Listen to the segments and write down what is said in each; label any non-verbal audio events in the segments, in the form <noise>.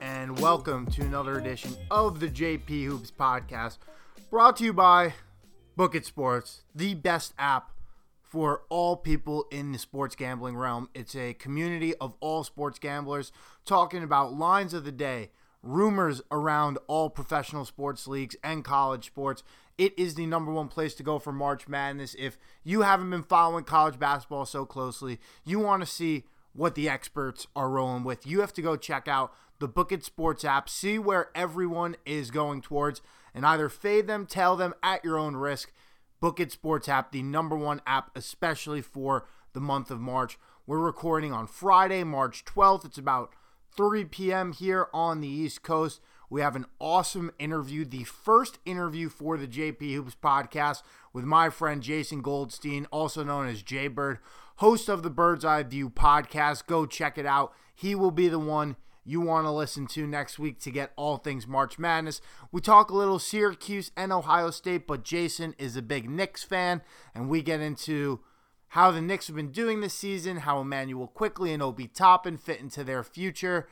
and welcome to another edition of the JP Hoops Podcast, brought to you by Book It Sports, the best app for all people in the sports gambling realm. It's a community of all sports gamblers talking about lines of the day, rumors around all professional sports leagues and college sports. It is the number one place to go for March Madness. If you haven't been following college basketball so closely, you want to see what the experts are rolling with. You have to go check out the Book It Sports app, see where everyone is going towards, and either fade them, tell them at your own risk. Book It Sports app, the number one app, especially for the month of March. We're recording on Friday, March 12th. It's about 3 p.m. here on the East Coast. We have an awesome interview, the first interview for the JP Hoops podcast with my friend Jason Goldstein, also known as Jay Bird, host of the Bird's Eye View podcast. Go check it out. He will be the one you want to listen to next week to get all things March Madness. We talk a little Syracuse and Ohio State, but Jason is a big Knicks fan, and we get into how the Knicks have been doing this season, how Immanuel Quickley and Obi Toppin fit into their future,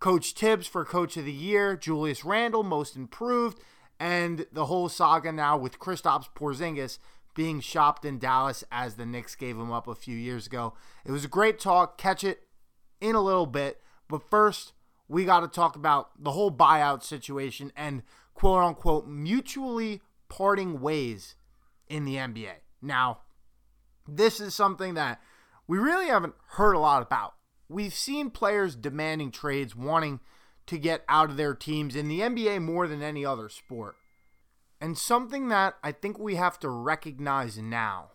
Coach Thibs for Coach of the Year, Julius Randle most improved, and the whole saga now with Kristaps Porzingis being shopped in Dallas as the Knicks gave him up a few years ago. It was a great talk. Catch it in a little bit, but first we got to talk about the whole buyout situation and quote unquote mutually parting ways in the NBA. Now, this is something that we really haven't heard a lot about. We've seen players demanding trades, wanting to get out of their teams in the NBA more than any other sport. And something that I think we have to recognize now,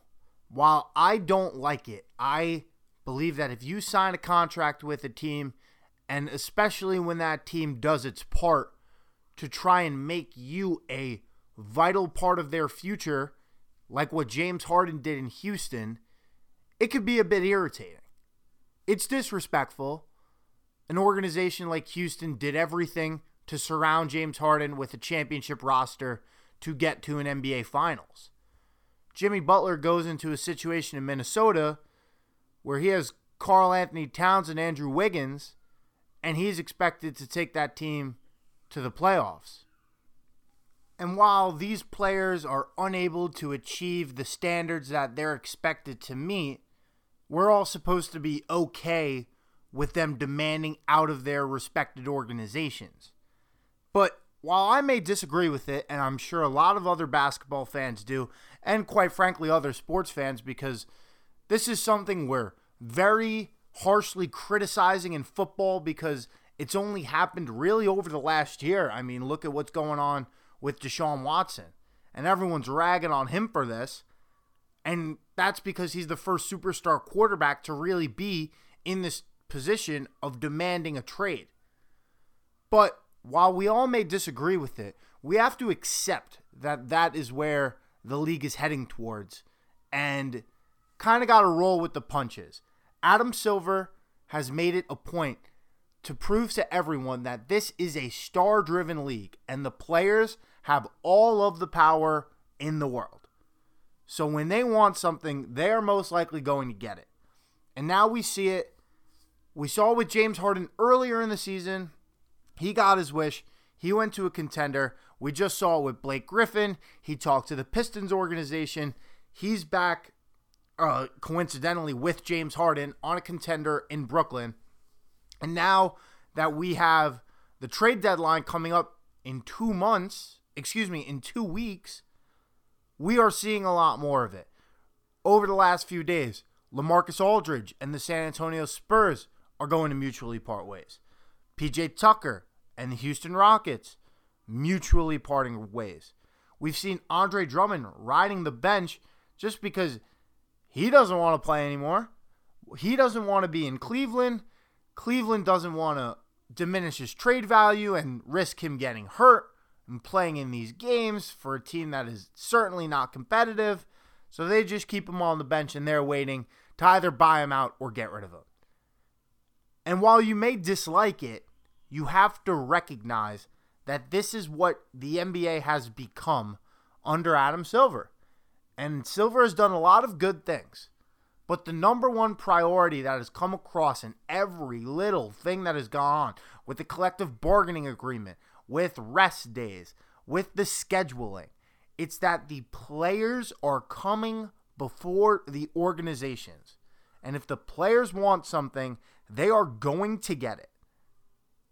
while I don't like it, I believe that if you sign a contract with a team, and especially when that team does its part to try and make you a vital part of their future, like what James Harden did in Houston, it could be a bit irritating. It's disrespectful. An organization like Houston did everything to surround James Harden with a championship roster to get to an NBA Finals. Jimmy Butler goes into a situation in Minnesota where he has Karl Anthony Towns and Andrew Wiggins, and he's expected to take that team to the playoffs. And while these players are unable to achieve the standards that they're expected to meet, we're all supposed to be okay with them demanding out of their respected organizations. But while I may disagree with it, and I'm sure a lot of other basketball fans do, and quite frankly, other sports fans, because this is something we're very harshly criticizing in football because it's only happened really over the last year. I mean, look at what's going on with Deshaun Watson, and everyone's ragging on him for this. And that's because he's the first superstar quarterback to really be in this position of demanding a trade. But while we all may disagree with it, we have to accept that that is where the league is heading towards and kind of got to roll with the punches. Adam Silver has made it a point to prove to everyone that this is a star driven league and the players have all of the power in the world. So when they want something, they're most likely going to get it. And now we see it. We saw with James Harden earlier in the season. He got his wish. He went to a contender. We just saw it with Blake Griffin. He talked to the Pistons organization. He's back, uh, coincidentally, with James Harden on a contender in Brooklyn. And now that we have the trade deadline coming up in two months, excuse me, in two weeks, we are seeing a lot more of it. Over the last few days, Lamarcus Aldridge and the San Antonio Spurs are going to mutually part ways. PJ Tucker and the Houston Rockets mutually parting ways. We've seen Andre Drummond riding the bench just because he doesn't want to play anymore. He doesn't want to be in Cleveland. Cleveland doesn't want to diminish his trade value and risk him getting hurt and playing in these games for a team that is certainly not competitive. So they just keep him on the bench and they're waiting to either buy him out or get rid of him. And while you may dislike it, you have to recognize that this is what the NBA has become under Adam Silver. And Silver has done a lot of good things. But the number one priority that has come across in every little thing that has gone on with the collective bargaining agreement, with rest days, with the scheduling, it's that the players are coming before the organizations. And if the players want something, they are going to get it.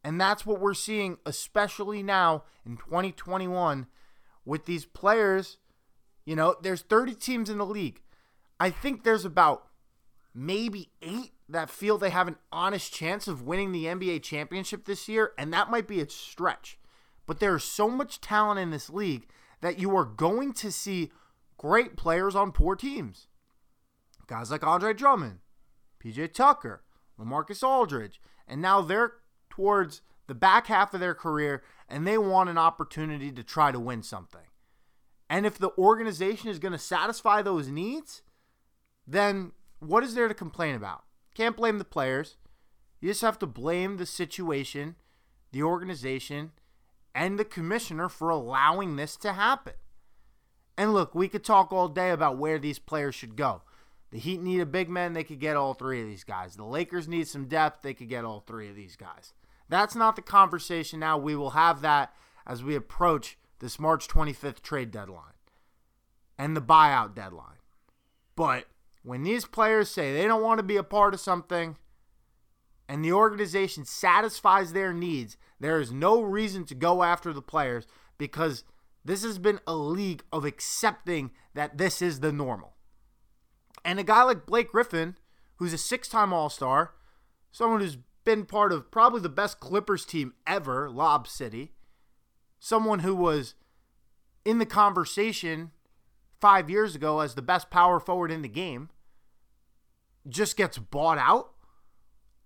And that's what we're seeing, especially now in 2021 with these players. You know, there's 30 teams in the league. I think there's about maybe eight that feel they have an honest chance of winning the NBA championship this year, and that might be a stretch. But there's so much talent in this league that you are going to see great players on poor teams. Guys like Andre Drummond, PJ Tucker, LaMarcus Aldridge, and now they're towards the back half of their career and they want an opportunity to try to win something. And if the organization is going to satisfy those needs, then what is there to complain about? Can't blame the players. You just have to blame the situation, the organization, and the commissioner for allowing this to happen. And look, we could talk all day about where these players should go. The Heat need a big man, they could get all three of these guys. The Lakers need some depth, they could get all three of these guys. That's not the conversation now. We will have that as we approach this March 25th trade deadline and the buyout deadline. But when these players say they don't want to be a part of something and the organization satisfies their needs, there is no reason to go after the players because this has been a league of accepting that this is the normal. And a guy like Blake Griffin, who's a six time All Star, someone who's been part of probably the best Clippers team ever, Lob City, someone who was in the conversation five years ago as the best power forward in the game, just gets bought out.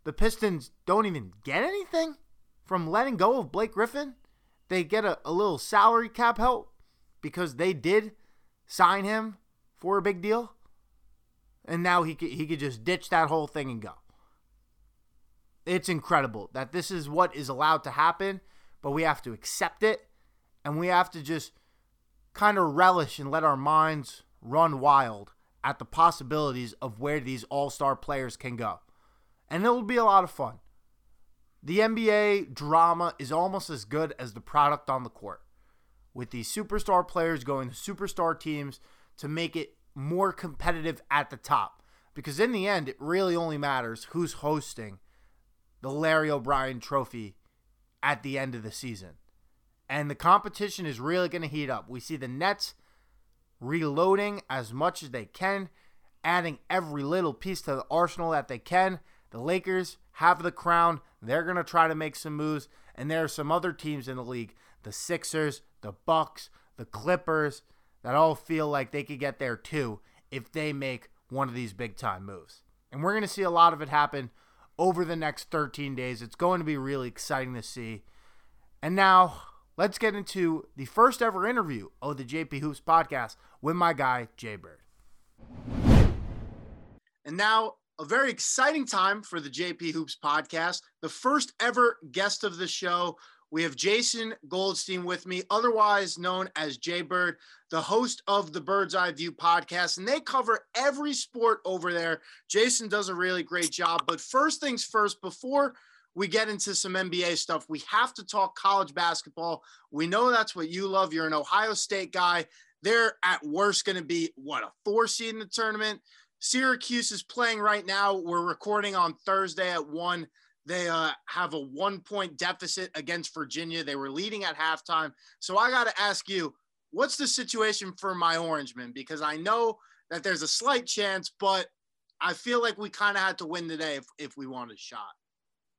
The Pistons don't even get anything from letting go of Blake Griffin. They get a, a little salary cap help because they did sign him for a big deal and now he could, he could just ditch that whole thing and go. It's incredible that this is what is allowed to happen, but we have to accept it and we have to just kind of relish and let our minds run wild at the possibilities of where these all-star players can go. And it'll be a lot of fun. The NBA drama is almost as good as the product on the court. With these superstar players going to superstar teams to make it more competitive at the top. Because in the end, it really only matters who's hosting the Larry O'Brien trophy at the end of the season. And the competition is really going to heat up. We see the Nets reloading as much as they can, adding every little piece to the arsenal that they can. The Lakers have the crown. They're going to try to make some moves. And there are some other teams in the league the Sixers, the Bucks, the Clippers that all feel like they could get there too if they make one of these big time moves. And we're going to see a lot of it happen over the next 13 days. It's going to be really exciting to see. And now, let's get into the first ever interview of the JP Hoops podcast with my guy, Jay Bird. And now, a very exciting time for the JP Hoops podcast. The first ever guest of the show we have Jason Goldstein with me, otherwise known as Jay Bird, the host of the Bird's Eye View podcast, and they cover every sport over there. Jason does a really great job. But first things first, before we get into some NBA stuff, we have to talk college basketball. We know that's what you love. You're an Ohio State guy. They're at worst going to be what a four seed in the tournament. Syracuse is playing right now. We're recording on Thursday at one. They uh, have a one point deficit against Virginia. They were leading at halftime. So I got to ask you, what's the situation for my Orangemen? Because I know that there's a slight chance, but I feel like we kind of had to win today if, if we wanted a shot.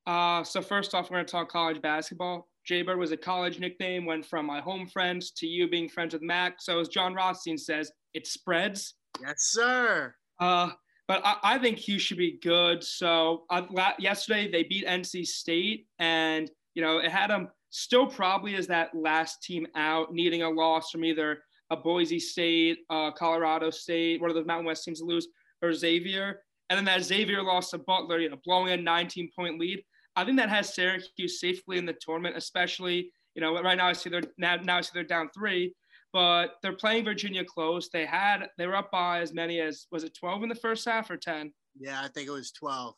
Uh, so first off, we're going to talk college basketball. Jaybird was a college nickname, went from my home friends to you being friends with Mac. So as Jon Rothstein says, it spreads. Yes, sir. Uh, but I, I think he should be good. So uh, yesterday they beat NC State, and you know it had them still probably as that last team out, needing a loss from either a Boise State, uh, Colorado State, one of those Mountain West teams to lose, or Xavier. And then that Xavier loss to Butler, you know, blowing a 19 point lead. I think that has Syracuse safely in the tournament, especially You know, right now I see they're now, now I see they're down three, but they're playing Virginia close. They had they were up by as many as was it 12 in the first half or 10? Yeah, I think it was 12.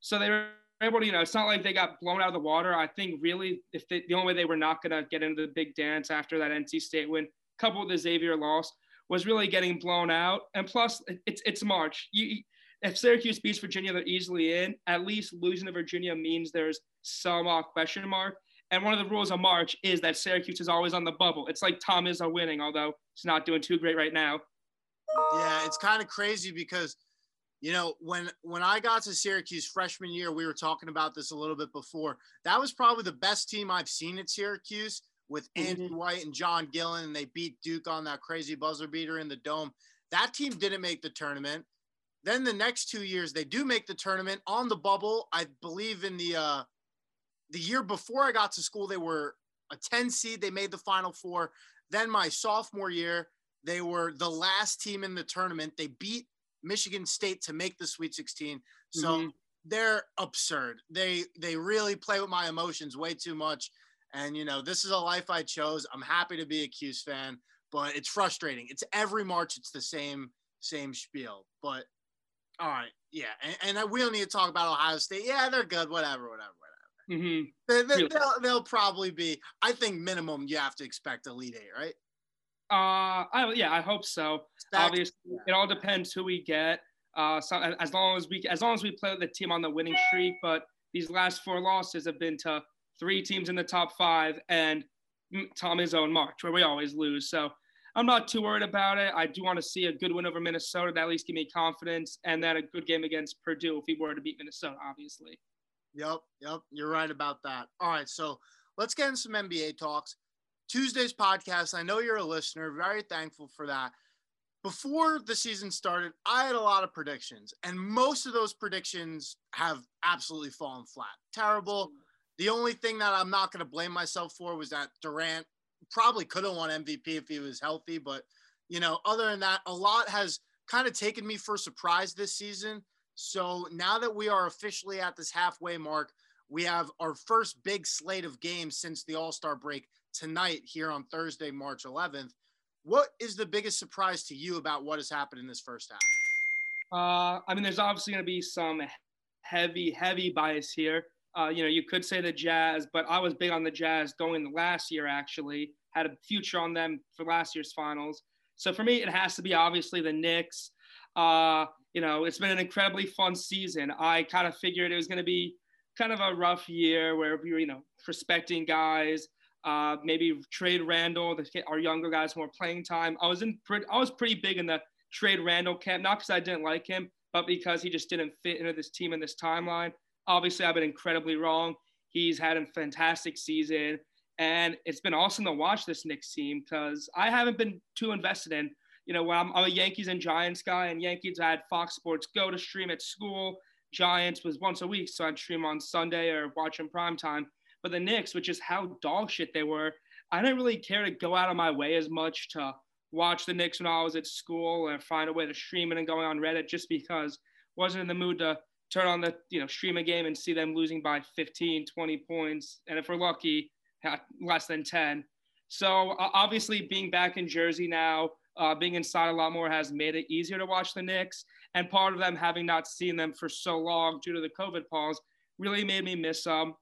So they were able to, you know, it's not like they got blown out of the water. I think really, if they, the only way they were not going to get into the big dance after that NC State win, coupled with the Xavier loss, was really getting blown out. And plus, it's it's March. You, if Syracuse beats Virginia, they're easily in. At least losing to Virginia means there's some uh, question mark. And one of the rules of March is that Syracuse is always on the bubble. It's like Tom Izzo winning, although he's not doing too great right now. Yeah, it's kind of crazy because you know, when when I got to Syracuse freshman year, we were talking about this a little bit before. That was probably the best team I've seen at Syracuse with mm-hmm. Andy White and John Gillon, and they beat Duke on that crazy buzzer beater in the dome. That team didn't make the tournament. Then the next two years, they do make the tournament on the bubble. I believe in the uh, the year before I got to school, they were a 10 seed. They made the final four. Then my sophomore year, they were the last team in the tournament. They beat Michigan State to make the Sweet 16. So mm-hmm. they're absurd. They they really play with my emotions way too much. And you know, this is a life I chose. I'm happy to be a Cuse fan, but it's frustrating. It's every March. It's the same same spiel. But all right, yeah, and, and we don't need to talk about Ohio State. Yeah, they're good. Whatever, whatever, whatever. Mm-hmm. They, they, will they'll, they'll probably be. I think minimum you have to expect Elite Eight, right? Uh, I, yeah, I hope so. Obviously, yeah. it all depends who we get. Uh, so as long as we as long as we play with the team on the winning streak, but these last four losses have been to three teams in the top five and Tom Izzo in March, where we always lose. So I'm not too worried about it. I do want to see a good win over Minnesota to at least give me confidence, and then a good game against Purdue if we were to beat Minnesota, obviously. Yep, yep, you're right about that. All right, so let's get in some NBA talks. Tuesday's podcast. I know you're a listener. Very thankful for that. Before the season started, I had a lot of predictions, and most of those predictions have absolutely fallen flat. Terrible. The only thing that I'm not going to blame myself for was that Durant probably could have won MVP if he was healthy. But, you know, other than that, a lot has kind of taken me for surprise this season. So now that we are officially at this halfway mark, we have our first big slate of games since the All Star break tonight here on Thursday, March 11th. What is the biggest surprise to you about what has happened in this first half? Uh, I mean, there's obviously going to be some heavy, heavy bias here. Uh, you know, you could say the Jazz, but I was big on the Jazz going the last year, actually, had a future on them for last year's finals. So for me, it has to be obviously the Knicks. Uh, you know, it's been an incredibly fun season. I kind of figured it was going to be kind of a rough year where we were, you know, respecting guys, uh, maybe trade Randle, get our younger guys more playing time. I was in I was pretty big in the trade Randle camp, not because I didn't like him, but because he just didn't fit into this team in this timeline. Obviously, I've been incredibly wrong. He's had a fantastic season, and it's been awesome to watch this Knicks team because I haven't been too invested in. You know, when I'm, I'm a Yankees and Giants guy, and Yankees I had Fox Sports Go to stream at school. Giants was once a week, so I'd stream on Sunday or watch in prime time. But the Knicks, which is how dog shit they were, I didn't really care to go out of my way as much to watch the Knicks when I was at school or find a way to stream it and going on Reddit just because wasn't in the mood to turn on the, you know, stream a game and see them losing by 15, 20 points. And if we're lucky, less than 10. So obviously being back in Jersey now, uh, being inside a lot more has made it easier to watch the Knicks. And part of them having not seen them for so long due to the COVID pause really made me miss them.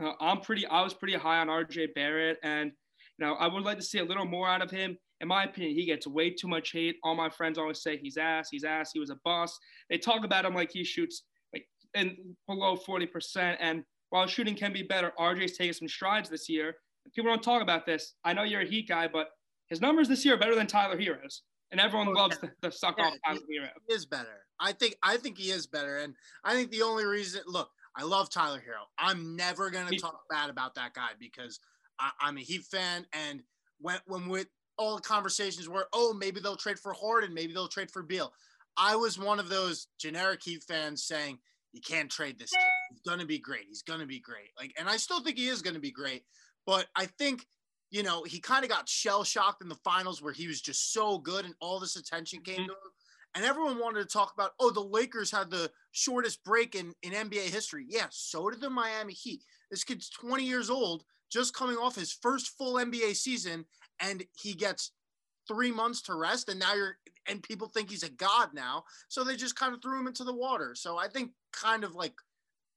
Uh, I'm pretty. I was pretty high on RJ Barrett, and you know I would like to see a little more out of him. In my opinion, he gets way too much hate. All my friends always say he's ass. He's ass. He was a bust. They talk about him like he shoots in below 40%. And while shooting can be better, RJ's taking some strides this year. People don't talk about this. I know you're a Heat guy, but his numbers this year are better than Tyler Herro's, and everyone oh, loves yeah. the, the suck yeah, off Tyler Herro. He is better. I think. I think he is better, and I think the only reason. Look, I love Tyler Herro. I'm never going to talk bad about that guy because I, am a Heat fan. And when, when we, all the conversations were, oh, maybe they'll trade for Harden, maybe they'll trade for Beal. I was one of those generic Heat fans saying, you can't trade this kid. He's going to be great. He's going to be great. Like, and I still think he is going to be great. But I think, you know, he kind of got shell shocked in the finals where he was just so good and all this attention came mm-hmm. to him and everyone wanted to talk about, oh, the Lakers had the shortest break in, in NBA history. Yeah, so did the Miami Heat. This kid's 20 years old, just coming off his first full NBA season, and he gets three months to rest, and now you're and people think he's a god now, so they just kind of threw him into the water. So I think kind of like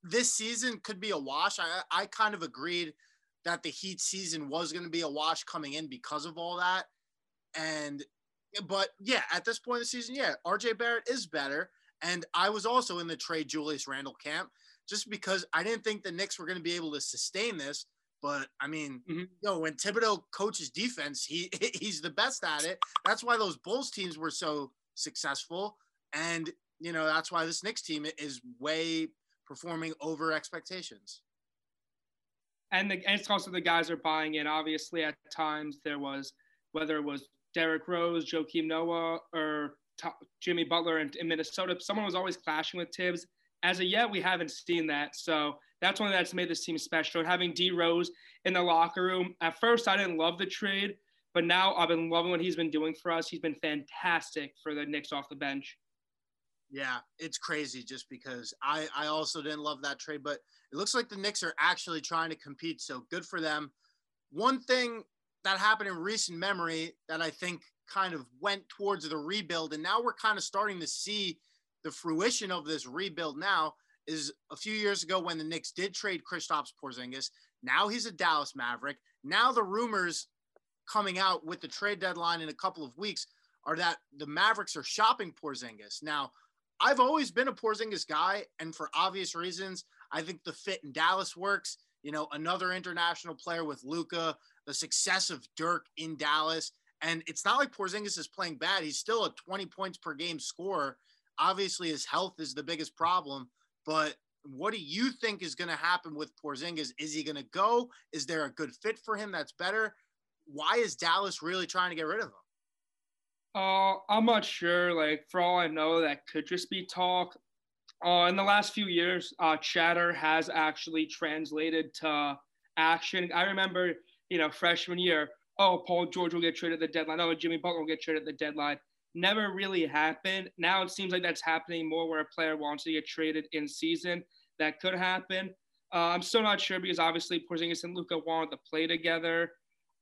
this season could be a wash. I I kind of agreed that the Heat season was going to be a wash coming in because of all that, and but yeah, at this point in the season, yeah, RJ Barrett is better. And I was also in the trade Julius Randle camp just because I didn't think the Knicks were going to be able to sustain this. But I mean, mm-hmm. know, when Thibodeau coaches defense, he <laughs> he's the best at it. That's why those Bulls teams were so successful. And, you know, that's why this Knicks team is way performing over expectations. And, the, and it's also the guys are buying in. Obviously, at times there was, whether it was Derrick Rose, Joakim Noah, or T- Jimmy Butler in, in, Minnesota. Someone was always clashing with Thibs. As of yet, we haven't seen that. So that's one that's made this team special. And having D Rose in the locker room, at first I didn't love the trade, but now I've been loving what he's been doing for us. He's been fantastic for the Knicks off the bench. Yeah, it's crazy just because I, I also didn't love that trade, but it looks like the Knicks are actually trying to compete. So good for them. One thing that happened in recent memory that I think kind of went towards the rebuild. And now we're kind of starting to see the fruition of this rebuild now is a few years ago when the Knicks did trade Kristaps Porzingis. Now he's a Dallas Maverick. Now the rumors coming out with the trade deadline in a couple of weeks are that the Mavericks are shopping Porzingis. Now, I've always been a Porzingis guy, and for obvious reasons, I think the fit in Dallas works. You know, another international player with Luka, the success of Dirk in Dallas. And it's not like Porzingis is playing bad. He's still a 20 points per game scorer. Obviously, his health is the biggest problem. But what do you think is going to happen with Porzingis? Is he going to go? Is there a good fit for him that's better? Why is Dallas really trying to get rid of him? Uh, I'm not sure. Like, for all I know, that could just be talk. Uh, in the last few years, uh, chatter has actually translated to action. I remember, you know, freshman year, oh, Paul George will get traded at the deadline. Oh, Jimmy Butler will get traded at the deadline. Never really happened. Now it seems like that's happening more where a player wants to get traded in season. That could happen. Uh, I'm still not sure because obviously Porzingis and Luka wanted to play together.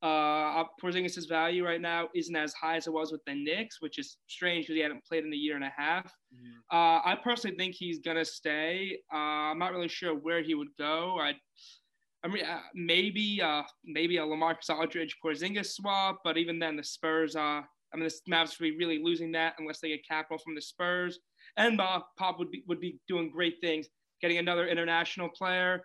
Uh, Porzingis' value right now isn't as high as it was with the Knicks, which is strange because he hadn't played in a year and a half. Mm-hmm. Uh, I personally think he's gonna stay. Uh, I'm not really sure where he would go. I I mean, uh, maybe uh, maybe a Lamarcus Aldridge Porzingis swap, but even then, the Spurs. Uh, I mean, the Mavs would be really losing that unless they get capital from the Spurs. And uh, Pop would be would be doing great things, getting another international player.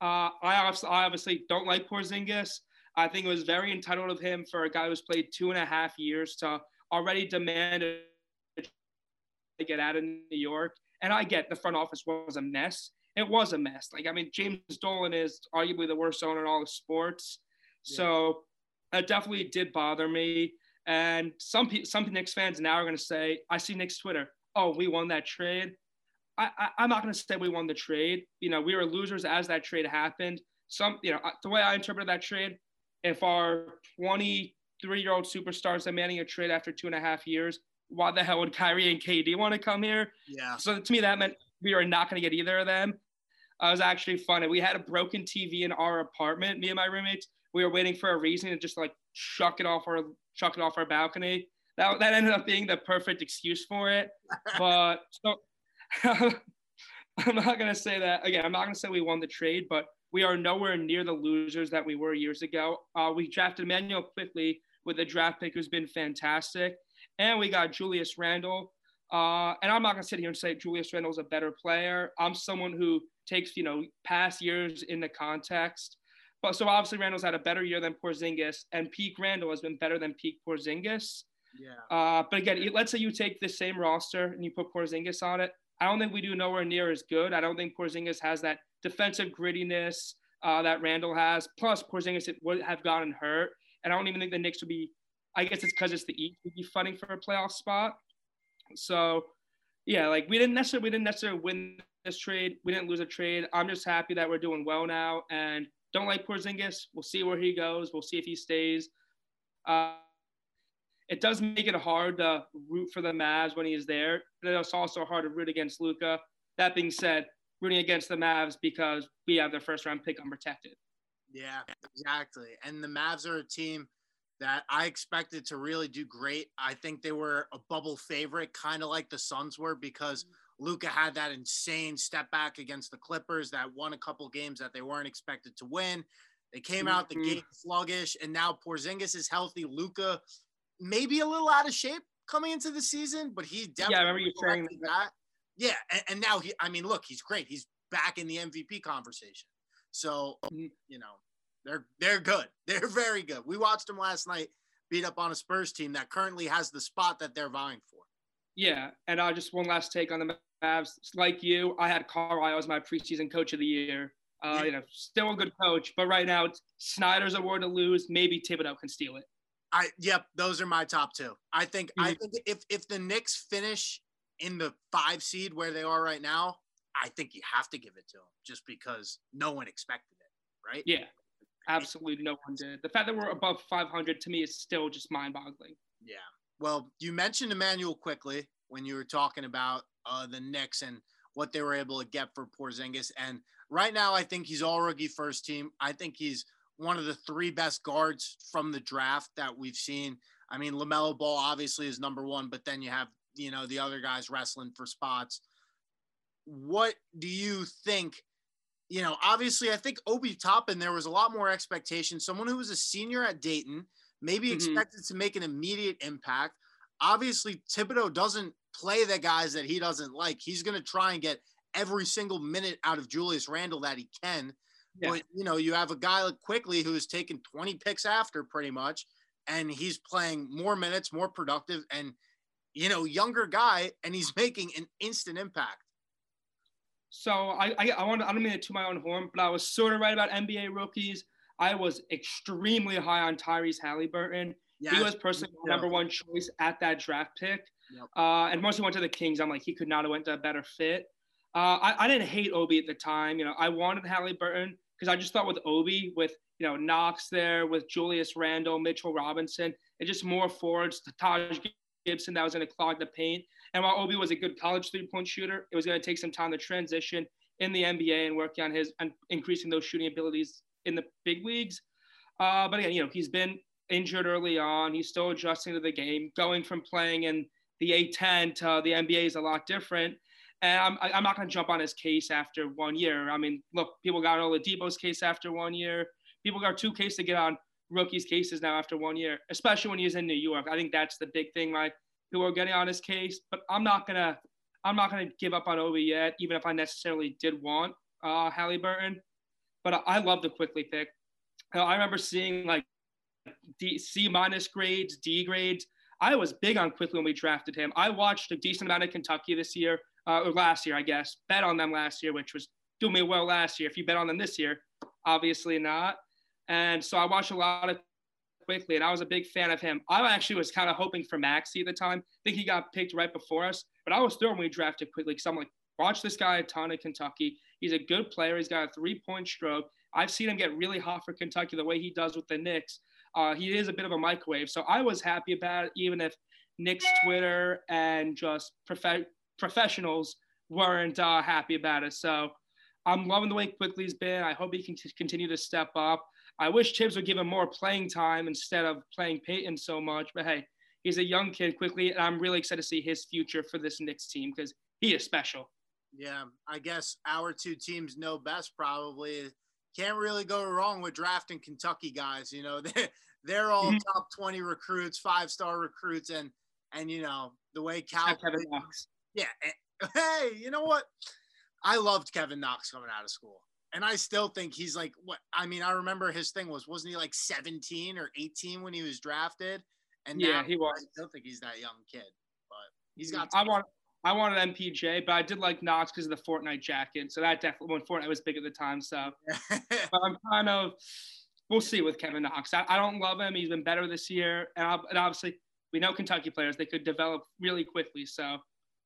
Uh, I obviously, I obviously don't like Porzingis. I think it was very entitled of him for a guy who's played two and a half years to already demand to get out of New York. And I get the front office was a mess it was a mess. Like, I mean, James Dolan is arguably the worst owner in all of sports. Yeah. So that definitely did bother me. And some some Knicks fans now are going to say, I see Knicks Twitter, oh, we won that trade. I, I, am not going to say we won the trade. You know, we were losers as that trade happened. Some, you know, the way I interpreted that trade, if our 23 year old superstars demanding a trade after two and a half years, why the hell would Kyrie and KD want to come here? Yeah. So to me, that meant we are not going to get either of them. Uh, it was actually funny. We had a broken TV in our apartment. Me and my roommates. We were waiting for a reason to just like chuck it off our chuck it off our balcony. That that ended up being the perfect excuse for it. <laughs> But so <laughs> I'm not gonna say that again. I'm not gonna say we won the trade, but we are nowhere near the losers that we were years ago. Uh, we drafted Immanuel Quickley with a draft pick who's been fantastic, and we got Julius Randle. Uh, and I'm not gonna sit here and say Julius Randle is a better player. I'm someone who takes you know past years in the context. But so obviously Randle's had a better year than Porzingis, and peak Randle has been better than peak Porzingis. Yeah. Uh, but again, let's say you take the same roster and you put Porzingis on it. I don't think we do nowhere near as good. I don't think Porzingis has that defensive grittiness uh, that Randall has. Plus, Porzingis would have gotten hurt, and I don't even think the Knicks would be. I guess it's because it's the East would be fighting for a playoff spot. So, yeah, like we didn't necessarily we didn't necessarily win this trade. We didn't lose a trade. I'm just happy that we're doing well now and don't like Porzingis. We'll see where he goes. We'll see if he stays. Uh, it does make it hard to root for the Mavs when he's there, but it's also hard to root against Luka. That being said, rooting against the Mavs because we have their first round pick unprotected. Yeah, exactly. And the Mavs are a team that I expected to really do great. I think they were a bubble favorite, kind of like the Suns were, because Luka had that insane step back against the Clippers that won a couple games that they weren't expected to win. They came out the Mhm. gate sluggish, and now Porzingis is healthy. Luka maybe a little out of shape coming into the season, but he definitely Yeah, I remember you saying corrected that. Yeah, and, and now he, I mean, look, he's great. He's back in the MVP conversation. So Mhm. you know, they're they're good. <laughs> They're very good. We watched them last night beat up on a Spurs team that currently has the spot that they're vying for. Yeah, and uh, just one last take on the Mavs. Like you, I had Carlisle as my preseason coach of the year. Uh, You know, still a good coach, but right now it's Snyder's award to lose. Maybe Thibodeau can steal it. I yep, those are my top two. I think I Mhm. think if if the Knicks finish in the five seed where they are right now, I think you have to give it to them just because no one expected it, right? Yeah, absolutely no one did. The fact that we're above 500 to me is still just mind-boggling. Yeah. Well, you mentioned Immanuel Quickley when you were talking about uh, the Knicks and what they were able to get for Porzingis. And right now, I think he's all rookie first team. I think he's one of the three best guards from the draft that we've seen. I mean, LaMelo Ball obviously is number one, but then you have, you know, the other guys wrestling for spots. What do you think? You know, obviously, I think Obi Toppin, there was a lot more expectation. Someone who was a senior at Dayton, maybe Mhm. expected to make an immediate impact. Obviously, Thibodeau doesn't play the guys that he doesn't like. He's going to try and get every single minute out of Julius Randle that he can. Yeah. But you know, you have a guy like Quickley who's taken 20 picks after pretty much, and he's playing more minutes, more productive, and you know, younger guy, and he's <laughs> making an instant impact. So I, I, I want to I don't mean it to toot my own horn, but I was sort of right about NBA rookies. I was extremely high on Tyrese Halliburton. Yeah, he was personally my number one choice at that draft pick. Yep. Uh, and once he went to the Kings, I'm like, he could not have went to a better fit. Uh, I, I didn't hate Obi at the time. You know, I wanted Halliburton because I just thought with Obi, with you know Knox there, with Julius Randle, Mitchell Robinson, and just more forwards. Taj Gibson that was going to clog the paint. And while Obi was a good college three-point shooter, it was going to take some time to transition in the NBA and working on his and increasing those shooting abilities in the big leagues. Uh, but again, you know, he's been injured early on. He's still adjusting to the game. Going from playing in the A10 to the NBA is a lot different. And I'm, I'm not going to jump on his case after one year. I mean, look, people got Oladipo's case after one year. People got two cases to get on rookies' cases now after one year, especially when he's in New York. I think that's the big thing. Like people are getting on his case, but I'm not gonna I'm not gonna give up on Obi yet, even if I necessarily did want uh, Halliburton. But I, love the Quickley pick. Uh, I remember seeing like D, C minus grades, D grades. I was big on Quickley when we drafted him. I watched a decent amount of Kentucky this year, uh, or last year, I guess. Bet on them last year, which was doing me well last year. If you bet on them this year, obviously not. And so I watched a lot of Quickley, and I was a big fan of him. I actually was kind of hoping for Maxey at the time. I think he got picked right before us, but I was thrilled when we drafted Quickley because I'm like, watch this guy a ton of Kentucky. He's a good player. He's got a three point stroke. I've seen him get really hot for Kentucky the way he does with the Knicks. Uh, he is a bit of a microwave. So I was happy about it, even if Knicks Twitter and just prof- professionals weren't uh, happy about it. So I'm loving the way Quickley's been. I hope he can t- continue to step up. I wish Thibs would give him more playing time instead of playing Payton so much. But hey, he's a young kid Quickley, and I'm really excited to see his future for this Knicks team because he is special. Yeah, I guess our two teams know best probably. Can't really go wrong with drafting Kentucky guys. You know, <laughs> they're, they're all Mhm. top 20 recruits, five star recruits. And, and, you know, the way Cal, Kevin Knox. yeah. <laughs> Hey, you know what? I loved Kevin Knox coming out of school. And I still think he's like, what? I mean, I remember his thing was, wasn't he like 17 or 18 when he was drafted? And Yeah, he was. I still think he's that young kid, but he's got. I want. I wanted MPJ, but I did like Knox because of the Fortnite jacket. So that definitely when Fortnite was big at the time. So, <laughs> but I'm kind of. We'll see with Kevin Knox. I, I don't love him. He's been better this year, and, ob- and obviously we know Kentucky players they could develop really quickly. So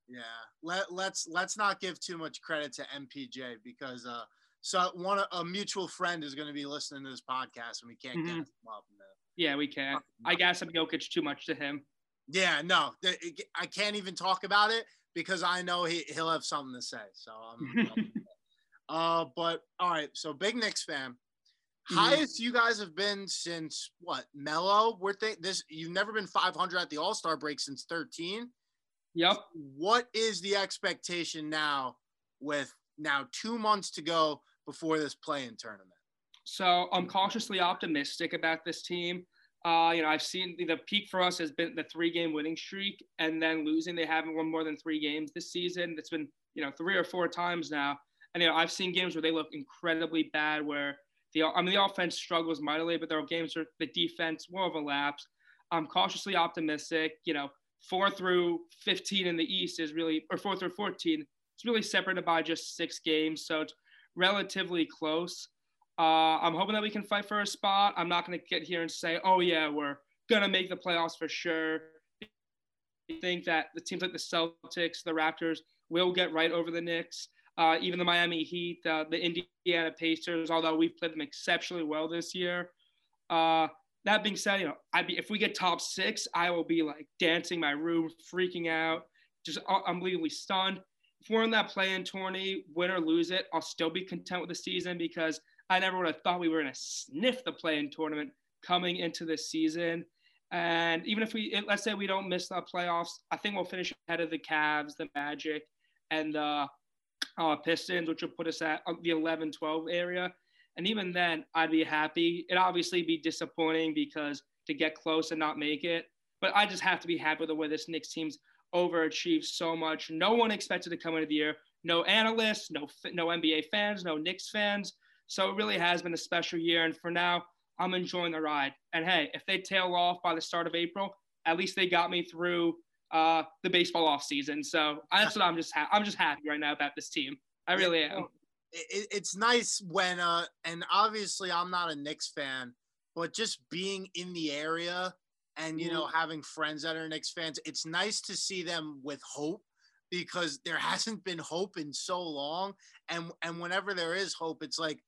Yeah, let let's let's not give too much credit to MPJ because uh, so one a mutual friend is going to be listening to this podcast and we can't get Mhm. him up. No. yeah, we can't. I guess I'm Jokic too much to him. Yeah, no, I can't even talk about it because I know he he'll have something to say. So I'm. <laughs> uh, but all right, so big Knicks fan. Mm-hmm. Highest you guys have been since what? Melo? We're think this. You've never been 500 at the All Star break since 13. Yep. What is the expectation now with now two months to go before this play-in tournament? So I'm cautiously optimistic about this team. Uh, you know, I've seen the peak for us has been the three-game winning streak, and then losing. They haven't won more than three games this season. It's been you know three or four times now, and you know I've seen games where they look incredibly bad, where the I mean the offense struggles mightily, but there are games where the defense more overlaps. I'm cautiously optimistic. You know, four through 15 in the East is really, or four through 14, it's really separated by just six games, so it's relatively close. Uh, I'm hoping that we can fight for a spot. I'm not going to get here and say, oh, yeah, we're going to make the playoffs for sure. I think that the teams like the Celtics, the Raptors will get right over the Knicks. Uh, even the Miami Heat, uh, the Indiana Pacers, although we've played them exceptionally well this year. Uh, that being said, you know, I'd be if we get top six, I will be like dancing my room, freaking out, just unbelievably stunned. If we're in that play-in tourney, win or lose it, I'll still be content with the season because I never would have thought we were going to sniff the play-in tournament coming into this season. And even if we, let's say we don't miss the playoffs, I think we'll finish ahead of the Cavs, the Magic, and the uh, Pistons, which will put us at the 11 12 area. And even then, I'd be happy. It'd obviously be disappointing because to get close and not make it, but I just have to be happy with the way this Knicks team's overachieved so much. No one expected to come into the year. No analysts, no no NBA fans, no Knicks fans. So it really has been a special year. And for now, I'm enjoying the ride. And hey, if they tail off by the start of April, at least they got me through uh, the baseball off season. So that's what I'm just ha- I'm just happy right now about this team. I really am it, it's nice when uh and obviously I'm not a Knicks fan, but just being in the area and you know mm-hmm. having friends that are Knicks fans, it's nice to see them with hope because there <laughs> hasn't been hope in so long and and whenever there is hope it's like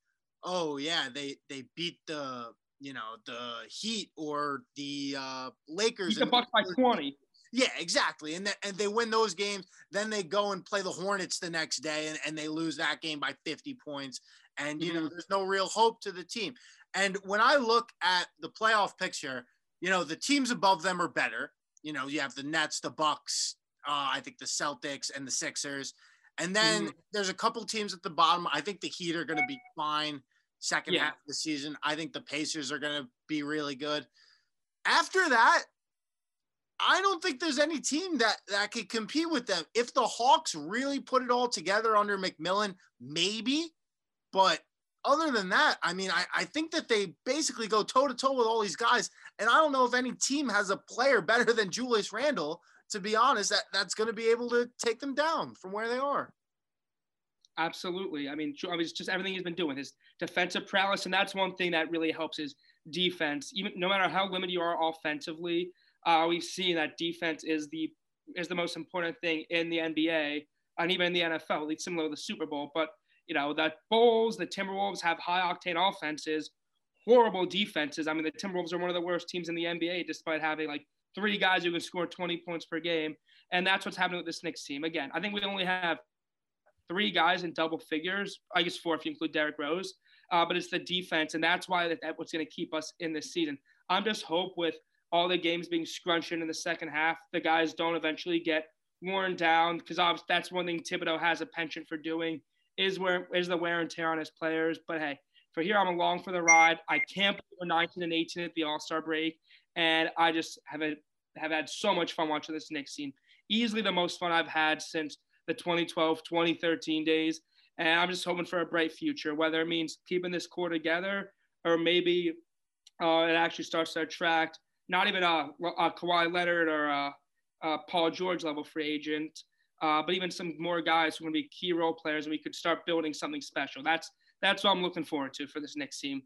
oh yeah they they beat the you know the heat or the uh lakers beat the bucks by 20 yeah, exactly. And, th- and they win those games. Then they go and play the Hornets the next day and, and they lose that game by 50 points. And, you mm-hmm. know, there's no real hope to the team. And when I look at the playoff picture, you know, the teams above them are better. You know, you have the Nets, the Bucks, uh, I think the Celtics and the Sixers. And then mm-hmm. there's a couple teams at the bottom. I think the Heat are going to be fine second yeah. half of the season. I think the Pacers are going to be really good. After that, I don't think there's any team that that could compete with them. If the Hawks really put it all together under McMillan, maybe. But other than that, I mean, I, I think that they basically go toe to toe with all these guys. And I don't know if any team has a player better than Julius Randle, to be honest, that, that's going to be able to take them down from where they are. Absolutely. I mean, I mean, just everything he's been doing, his defensive prowess. And that's one thing that really helps his defense. Even no matter how limited you are offensively, uh, we've seen that defense is the is the most important thing in the NBA and even in the NFL, least similar to the Super Bowl. But you know, the Bulls, the Timberwolves have high octane offenses, horrible defenses. I mean, the Timberwolves are one of the worst teams in the NBA, despite having like three guys who can score 20 points per game. And that's what's happening with this Knicks team. Again, I think we only have three guys in double figures. I guess four if you include Derrick Rose. Uh, but it's the defense, and that's why that, that's what's going to keep us in this season. I'm just hope with all the games being scrunched in the second half, the guys don't eventually get worn down because that's one thing Thibodeau has a penchant for doing is where is the wear and tear on his players. But hey, for here I'm along for the ride. I can't believe we're 19 and 18 at the All Star break, and I just have a, have had so much fun watching this Knicks team. Easily the most fun I've had since the 2012 2013 days, and I'm just hoping for a bright future. Whether it means keeping this core together or maybe uh, it actually starts to attract not even a, a Kawhi Leonard or a, a Paul George level free agent, uh, but even some more guys who are going to be key role players, and we could start building something special. That's that's what I'm looking forward to for this next team.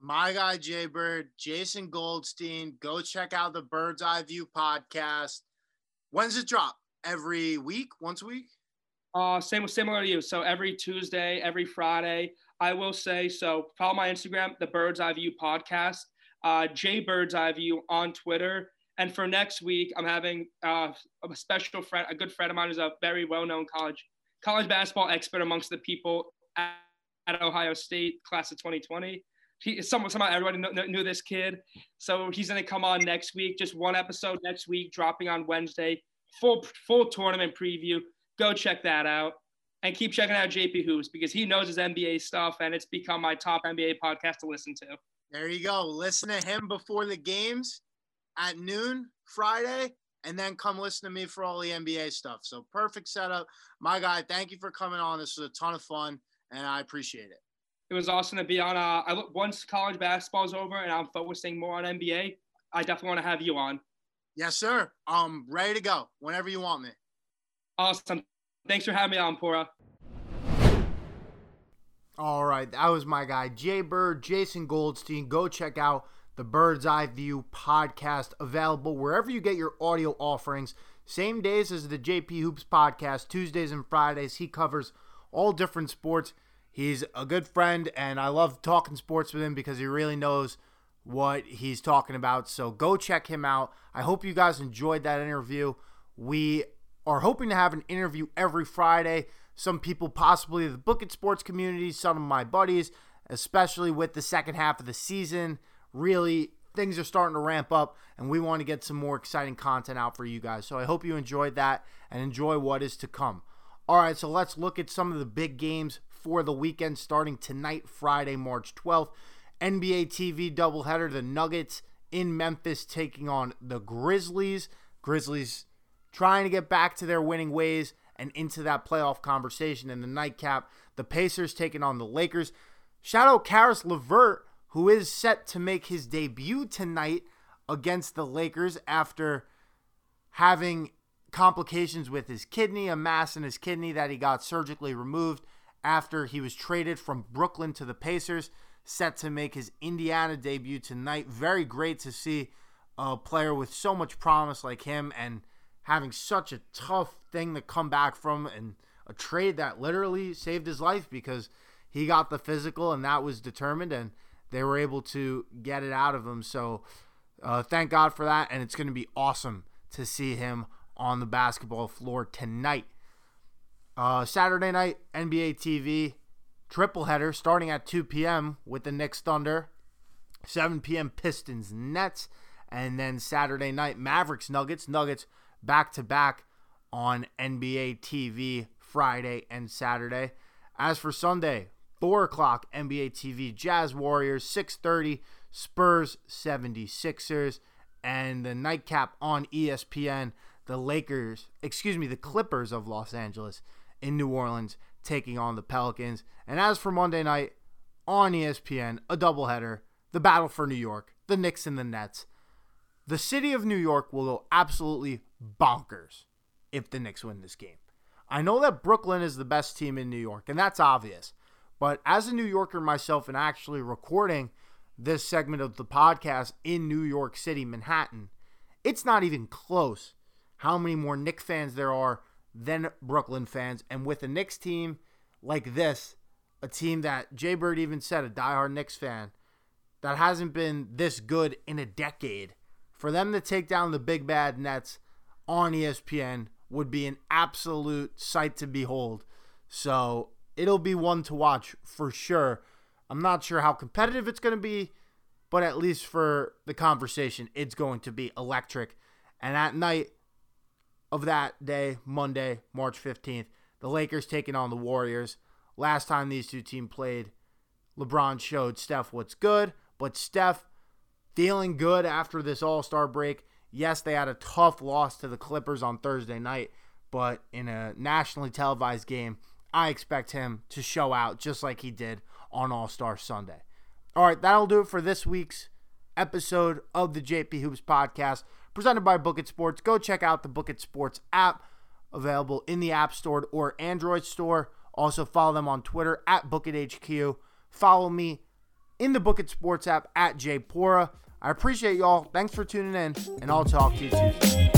My guy Jay Bird, Jason Goldstein. Go check out the Bird's Eye View podcast. When's it drop? Every week? Once a week? Uh, same similar to you. So every Tuesday, every Friday. I will say so. Follow my Instagram, the Bird's Eye View podcast uh, Jay Bird's Eye View on Twitter. And for next week, I'm having uh, a special friend, a good friend of mine who's a very well-known college college basketball expert amongst the people at, at Ohio State, class of 2020. he someone somehow everybody knew, knew this kid. So he's gonna come on next week. Just one episode next week, dropping on Wednesday. Full full tournament preview. Go check that out. And keep checking out JP Hoops because he knows his NBA stuff and it's become my top NBA podcast to listen to. There you go. Listen to him before the games at noon Friday, and then come listen to me for all the NBA stuff. So perfect setup. My guy, thank you for coming on. This was a ton of fun, and I appreciate it. It was awesome to be on. Uh, I look once college basketball is over and I'm focusing more on NBA. I definitely want to have you on. Yes, sir. I'm ready to go whenever you want me. Awesome. Thanks for having me on, Pora. All right, that was my guy, Jay Bird, Jason Goldstein. Go check out the Bird's Eye View podcast, available wherever you get your audio offerings. Same days as the JP Hoops podcast, Tuesdays and Fridays. He covers all different sports. He's a good friend, and I love talking sports with him because he really knows what he's talking about. So go check him out. I hope you guys enjoyed that interview. We are hoping to have an interview every Friday some people, possibly the Book It Sports community, some of my buddies, especially with the second half of the season. Really, things are starting to ramp up, and we want to get some more exciting content out for you guys. So I hope you enjoyed that and enjoy what is to come. All right, so let's look at some of the big games for the weekend starting tonight, Friday, March 12th. NBA TV doubleheader, the Nuggets in Memphis taking on the Grizzlies. Grizzlies trying to get back to their winning ways and into that playoff conversation. In the nightcap, the Pacers taking on the Lakers. Shout out Caris LeVert, who is set to make his debut tonight against the Lakers after having complications with his kidney, a mass in his kidney that he got surgically removed after he was traded from Brooklyn to the Pacers. Set to make his Indiana debut tonight. Very great to see a player with so much promise like him and having such a tough thing to come back from and a trade that literally saved his life because he got the physical and that was determined and they were able to get it out of him. So uh, thank God for that. And it's going to be awesome to see him on the basketball floor tonight. Uh, Saturday night, NBA TV, triple header starting at 2 p.m. with the Knicks Thunder, 7 p.m. Pistons Nets, and then Saturday night, Mavericks Nuggets. Nuggets back to back on NBA TV Friday and Saturday. As for Sunday, 4 o'clock NBA TV, Jazz Warriors, 6.30, Spurs 76ers, and the nightcap on ESPN, the Lakers, excuse me, the Clippers of Los Angeles in New Orleans taking on the Pelicans. And as for Monday night on ESPN, a doubleheader, the battle for New York, the Knicks and the Nets. The city of New York will go absolutely bonkers if the Knicks win this game. I know that Brooklyn is the best team in New York, and that's obvious. But as a New Yorker myself and actually recording this segment of the podcast in New York City, Manhattan, it's not even close how many more Knicks fans there are than Brooklyn fans. And with a Knicks team like this, a team that Jay Bird even said, a diehard Knicks fan, that hasn't been this good in a decade, for them to take down the big bad Nets on ESPN would be an absolute sight to behold. So it'll be one to watch for sure. I'm not sure how competitive it's going to be, but at least for the conversation, it's going to be electric. And at night of that day, Monday, March 15th, the Lakers taking on the Warriors. Last time these two teams played, LeBron showed Steph what's good, but Steph feeling good after this All Star break. Yes, they had a tough loss to the Clippers on Thursday night, but in a nationally televised game, I expect him to show out just like he did on All Star Sunday. All right, that'll do it for this week's episode of the JP Hoops podcast presented by Book It Sports. Go check out the Book It Sports app available in the App Store or Android Store. Also follow them on Twitter at Book It HQ. Follow me in the Book It Sports app at Jpora. I appreciate y'all. Thanks for tuning in, and I'll talk to you Tuesday.